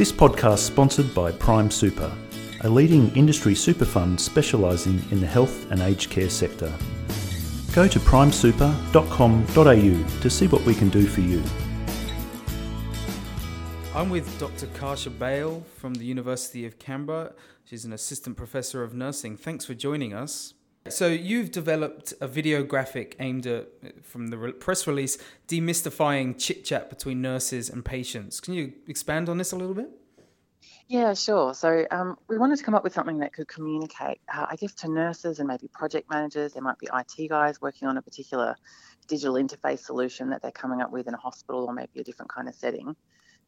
This podcast is sponsored by Prime Super, a leading industry super fund specialising in the health and aged care sector. Go to primesuper.com.au to see what we can do for you. I'm with Dr. Kasia Bail from the University of Canberra. She's an assistant professor of nursing. Thanks for joining us. So, you've developed a video graphic aimed at, from the re- press release, demystifying chit chat between nurses and patients. Can you expand on this a little bit? Yeah, sure. So um, we wanted to come up with something that could communicate, uh, I guess, to nurses and maybe project managers. There might be IT guys working on a particular digital interface solution that they're coming up with in a hospital or maybe a different kind of setting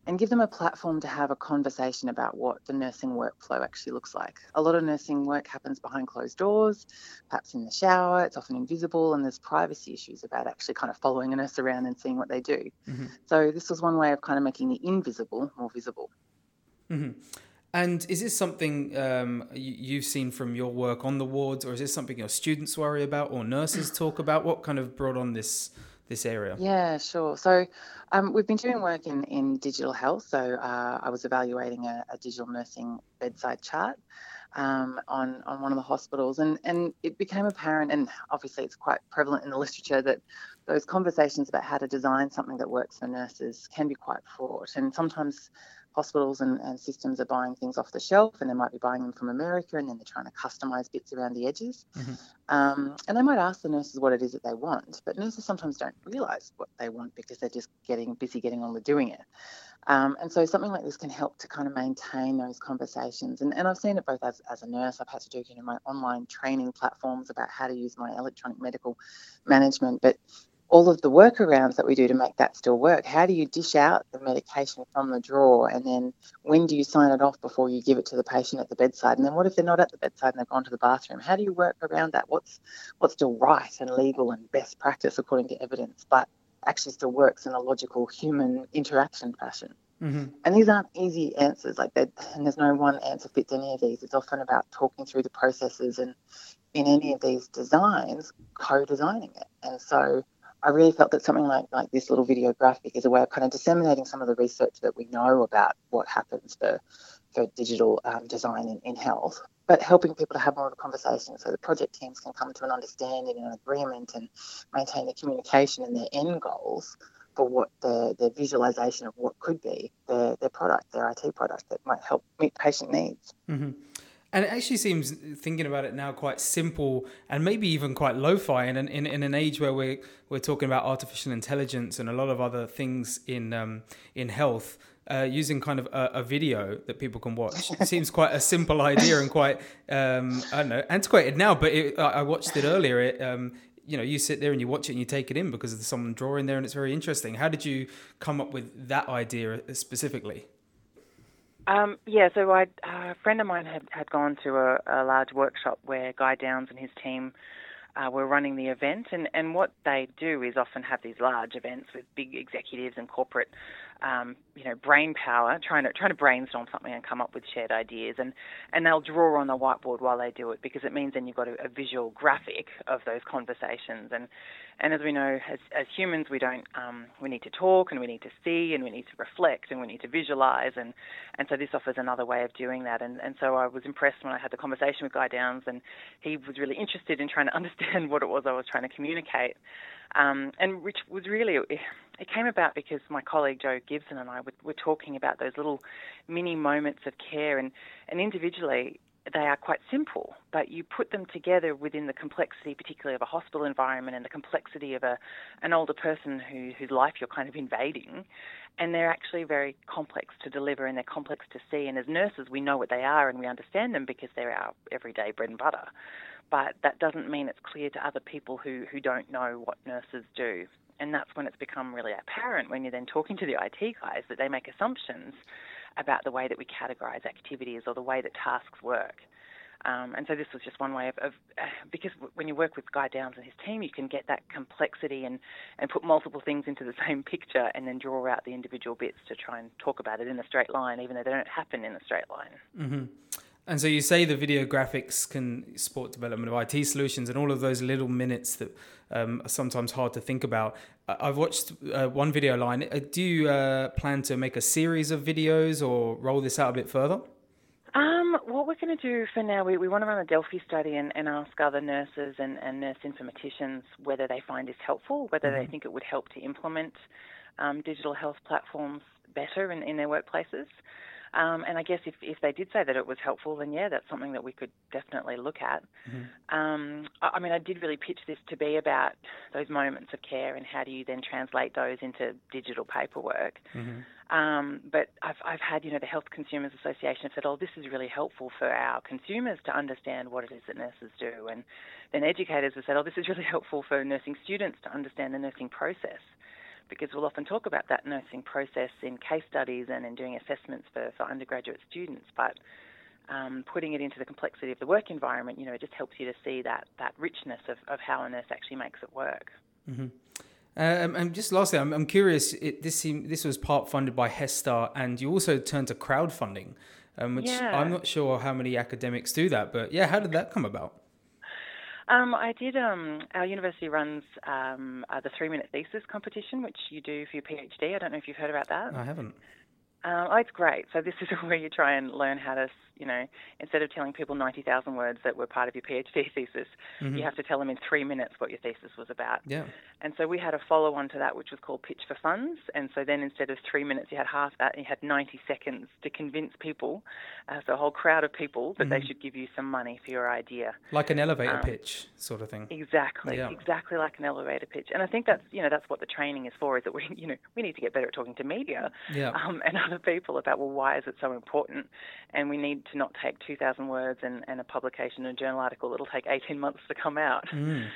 and give them a platform to have a conversation about what the nursing workflow actually looks like. A lot of nursing work happens behind closed doors, perhaps in the shower, it's often invisible, and there's privacy issues about actually kind of following a nurse around and seeing what they do. Mm-hmm. So, this was one way of kind of making the invisible more visible. Mm-hmm. And is this something um, you've seen from your work on the wards, or is this something your students worry about or nurses talk about? What kind of brought on this this area? Yeah, sure. So um, we've been doing work in, in digital health. So uh, I was evaluating a, a, digital nursing bedside chart um, on, on one of the hospitals, and, and it became apparent, and obviously it's quite prevalent in the literature, that those conversations about how to design something that works for nurses can be quite fraught. And sometimes hospitals and, and, systems are buying things off the shelf and they might be buying them from America and then they're trying to customize bits around the edges. Mm-hmm. Um, and they might ask the nurses what it is that they want, but nurses sometimes don't realize what they want because they're just getting busy getting on with doing it. Um, and so something like this can help to kind of maintain those conversations. And, and I've seen it both as, as a nurse, I've had to do you know, my online training platforms about how to use my electronic medical management, but all of the workarounds that we do to make that still work. How do you dish out the medication from the drawer? And then when do you sign it off before you give it to the patient at the bedside? And then what if they're not at the bedside and they've gone to the bathroom? How do you work around that? What's what's still right and legal and best practice according to evidence, but actually still works in a logical human interaction fashion? Mm-hmm. And these aren't easy answers. Like that, and there's no one answer fits any of these. It's often about talking through the processes and in any of these designs, co-designing it. And so I really felt that something like, like this little video graphic is a way of kind of disseminating some of the research that we know about what happens for, for digital um, design in, in health, but helping people to have more of a conversation so the project teams can come to an understanding and an agreement and maintain the communication and their end goals for what the, the visualization of what could be their, their product, their IT product that might help meet patient needs. Mm-hmm. And it actually seems, thinking about it now, quite simple and maybe even quite lo-fi. In, in, in, an age where we're we're talking about artificial intelligence and a lot of other things in um, in health, uh, using kind of a, a, video that people can watch it seems quite a simple idea and quite um, I don't know antiquated now. But it, I watched it earlier. It, um, you know, you sit there and you watch it and you take it in because there's someone drawing there and it's very interesting. How did you come up with that idea specifically? Um, yeah, so I, uh, a friend of mine had, had gone to a, a large workshop where Guy Downes and his team uh, were running the event, and, and what they do is often have these large events with big executives and corporate, um, you know, brain power, trying to trying to brainstorm something and come up with shared ideas, and and they'll draw on the whiteboard while they do it because it means then you've got a, a visual graphic of those conversations, and and as we know, as as humans, we don't um, we need to talk and we need to see and we need to reflect and we need to visualize, and and so this offers another way of doing that, and and so I was impressed when I had the conversation with Guy Downes, and he was really interested in trying to understand understand what it was I was trying to communicate. Um, and which was really, it came about because my colleague Joe Gibson and I were, talking about those little mini moments of care, and, and individually, they are quite simple, but you put them together within the complexity, particularly of a hospital environment and the complexity of a an older person who, whose life you're kind of invading, and they're actually very complex to deliver and they're complex to see. And as nurses, we know what they are and we understand them because they're our everyday bread and butter but that doesn't mean it's clear to other people who, who don't know what nurses do. And that's when it's become really apparent when you're then talking to the IT guys that they make assumptions about the way that we categorize activities or the way that tasks work. Um, and so this was just one way of, of because when you work with Guy Downes and his team, you can get that complexity and, and put multiple things into the same picture and then draw out the individual bits to try and talk about it in a straight line, even though they don't happen in a straight line. Mm-hmm. And so you say the video graphics can support development of IT solutions and all of those little minutes that um, are sometimes hard to think about. I've watched uh, one video line. Uh, do you uh, plan to make a series of videos or roll this out a bit further? Um, what we're going to do for now, we, we want to run a Delphi study and, and ask other nurses and, and nurse informaticians whether they find this helpful, whether mm-hmm. they think it would help to implement um, digital health platforms better in, in their workplaces. Um, and I guess if, if they did say that it was helpful, then yeah, that's something that we could definitely look at. Mm-hmm. Um, I, I, mean, I did really pitch this to be about those moments of care and how do you then translate those into digital paperwork. Mm-hmm. Um, but I've, I've had, you know, the Health Consumers Association have said, oh, this is really helpful for our consumers to understand what it is that nurses do. And then educators have said, oh, this is really helpful for nursing students to understand the nursing process because we'll often talk about that nursing process in case studies and in doing assessments for, for undergraduate students, but um, putting it into the complexity of the work environment, you know, it just helps you to see that, that richness of, of how a nurse actually makes it work. Mm-hmm. Um, and just lastly, I'm, I'm curious. It, this seemed, this was part funded by HESTA, and you also turned to crowdfunding, um, which yeah. I'm not sure how many academics do that. But yeah, how did that come about? Um, I did. Um, our university runs um, uh, the three-minute thesis competition, which you do for your PhD. I don't know if you've heard about that. I haven't. Um, oh, it's great. So this is where you try and learn how to you know, instead of telling people 90,000 words that were part of your PhD thesis, mm-hmm. you have to tell them in three minutes what your thesis was about. Yeah. And so we had a follow on to that, which was called Pitch for Funds. And so then instead of three minutes, you had half that, and you had 90 seconds to convince people, uh, so a whole crowd of people, that mm-hmm. they should give you some money for your idea. Like an elevator um, pitch, sort of thing. Exactly, yeah. exactly like an elevator pitch. And I think that's you know that's what the training is for. Is that we you know we need to get better at talking to media yeah. um, and other people about well why is it so important, and we need to not take 2,000 words and, and a publication, a journal article, it'll take 18 months to come out. Mm.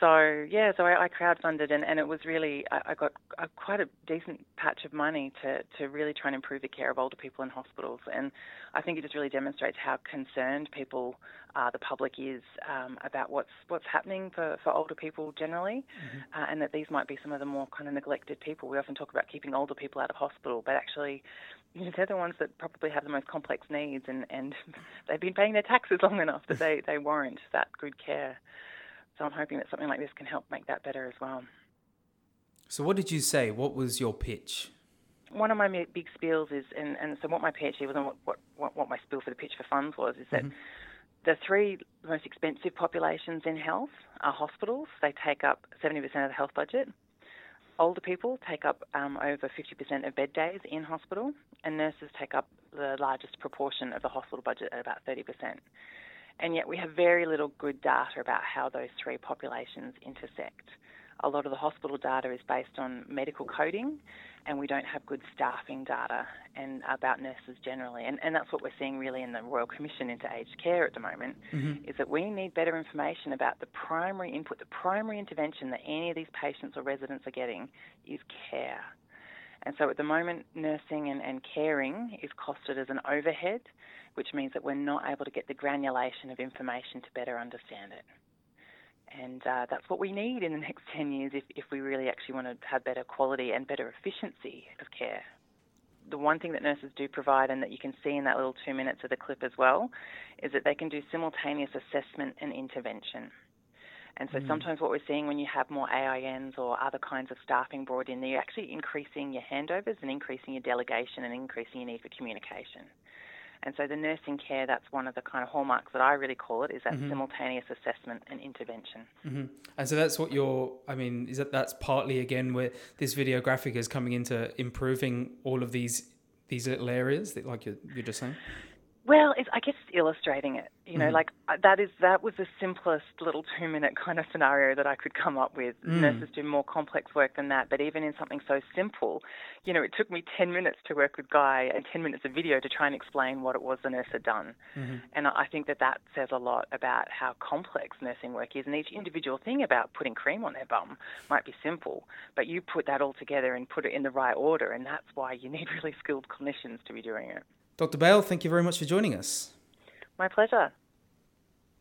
So yeah, so I, I crowdfunded, and, and it was really I, I got a, quite a decent patch of money to to really try and improve the care of older people in hospitals, and I think it just really demonstrates how concerned people, uh, the public is um, about what's what's happening for, for older people generally, mm-hmm. uh, and that these might be some of the more kind of neglected people. We often talk about keeping older people out of hospital, but actually, you know, they're the ones that probably have the most complex needs, and and they've been paying their taxes long enough that they they warrant that good care. So I'm hoping that something like this can help make that better as well. So what did you say? What was your pitch? One of my big spiels is, and, and so what my PhD was, and what, what, what my spiel for the pitch for funds was, is that mm-hmm. the three most expensive populations in health are hospitals. They take up 70% of the health budget. Older people take up um, over 50% of bed days in hospital, and nurses take up the largest proportion of the hospital budget at about 30% and yet we have very little good data about how those three populations intersect. A lot of the hospital data is based on medical coding, and we don't have good staffing data and about nurses generally. And, and that's what we're seeing really in the Royal Commission into aged care at the moment, mm-hmm. is that we need better information about the primary input, the primary intervention that any of these patients or residents are getting is care. And so at the moment, nursing and, and caring is costed as an overhead which means that we're not able to get the granulation of information to better understand it. And uh, that's what we need in the next 10 years if, if we really actually want to have better quality and better efficiency of care. The one thing that nurses do provide, and that you can see in that little two minutes of the clip as well, is that they can do simultaneous assessment and intervention. And so mm. sometimes what we're seeing when you have more AINs or other kinds of staffing brought in, you're actually increasing your handovers and increasing your delegation and increasing your need for communication. And so the nursing care, that's one of the kind of hallmarks that I really call it, is that mm-hmm. simultaneous assessment and intervention. Mm-hmm. And so that's what you're, I mean, is that that's partly again where this video graphic is coming into improving all of these these little areas that like you're, you're just saying? Well, I guess it's illustrating it. You know, mm. like uh, that is that was the simplest little two minute kind of scenario that I could come up with. Mm. Nurses do more complex work than that, but even in something so simple, you know, it took me ten minutes to work with Guy and ten minutes of video to try and explain what it was the nurse had done. Mm-hmm. And I think that that says a lot about how complex nursing work is. And each individual thing about putting cream on their bum might be simple, but you put that all together and put it in the right order, and that's why you need really skilled clinicians to be doing it. Dr. Bail, thank you very much for joining us. My pleasure.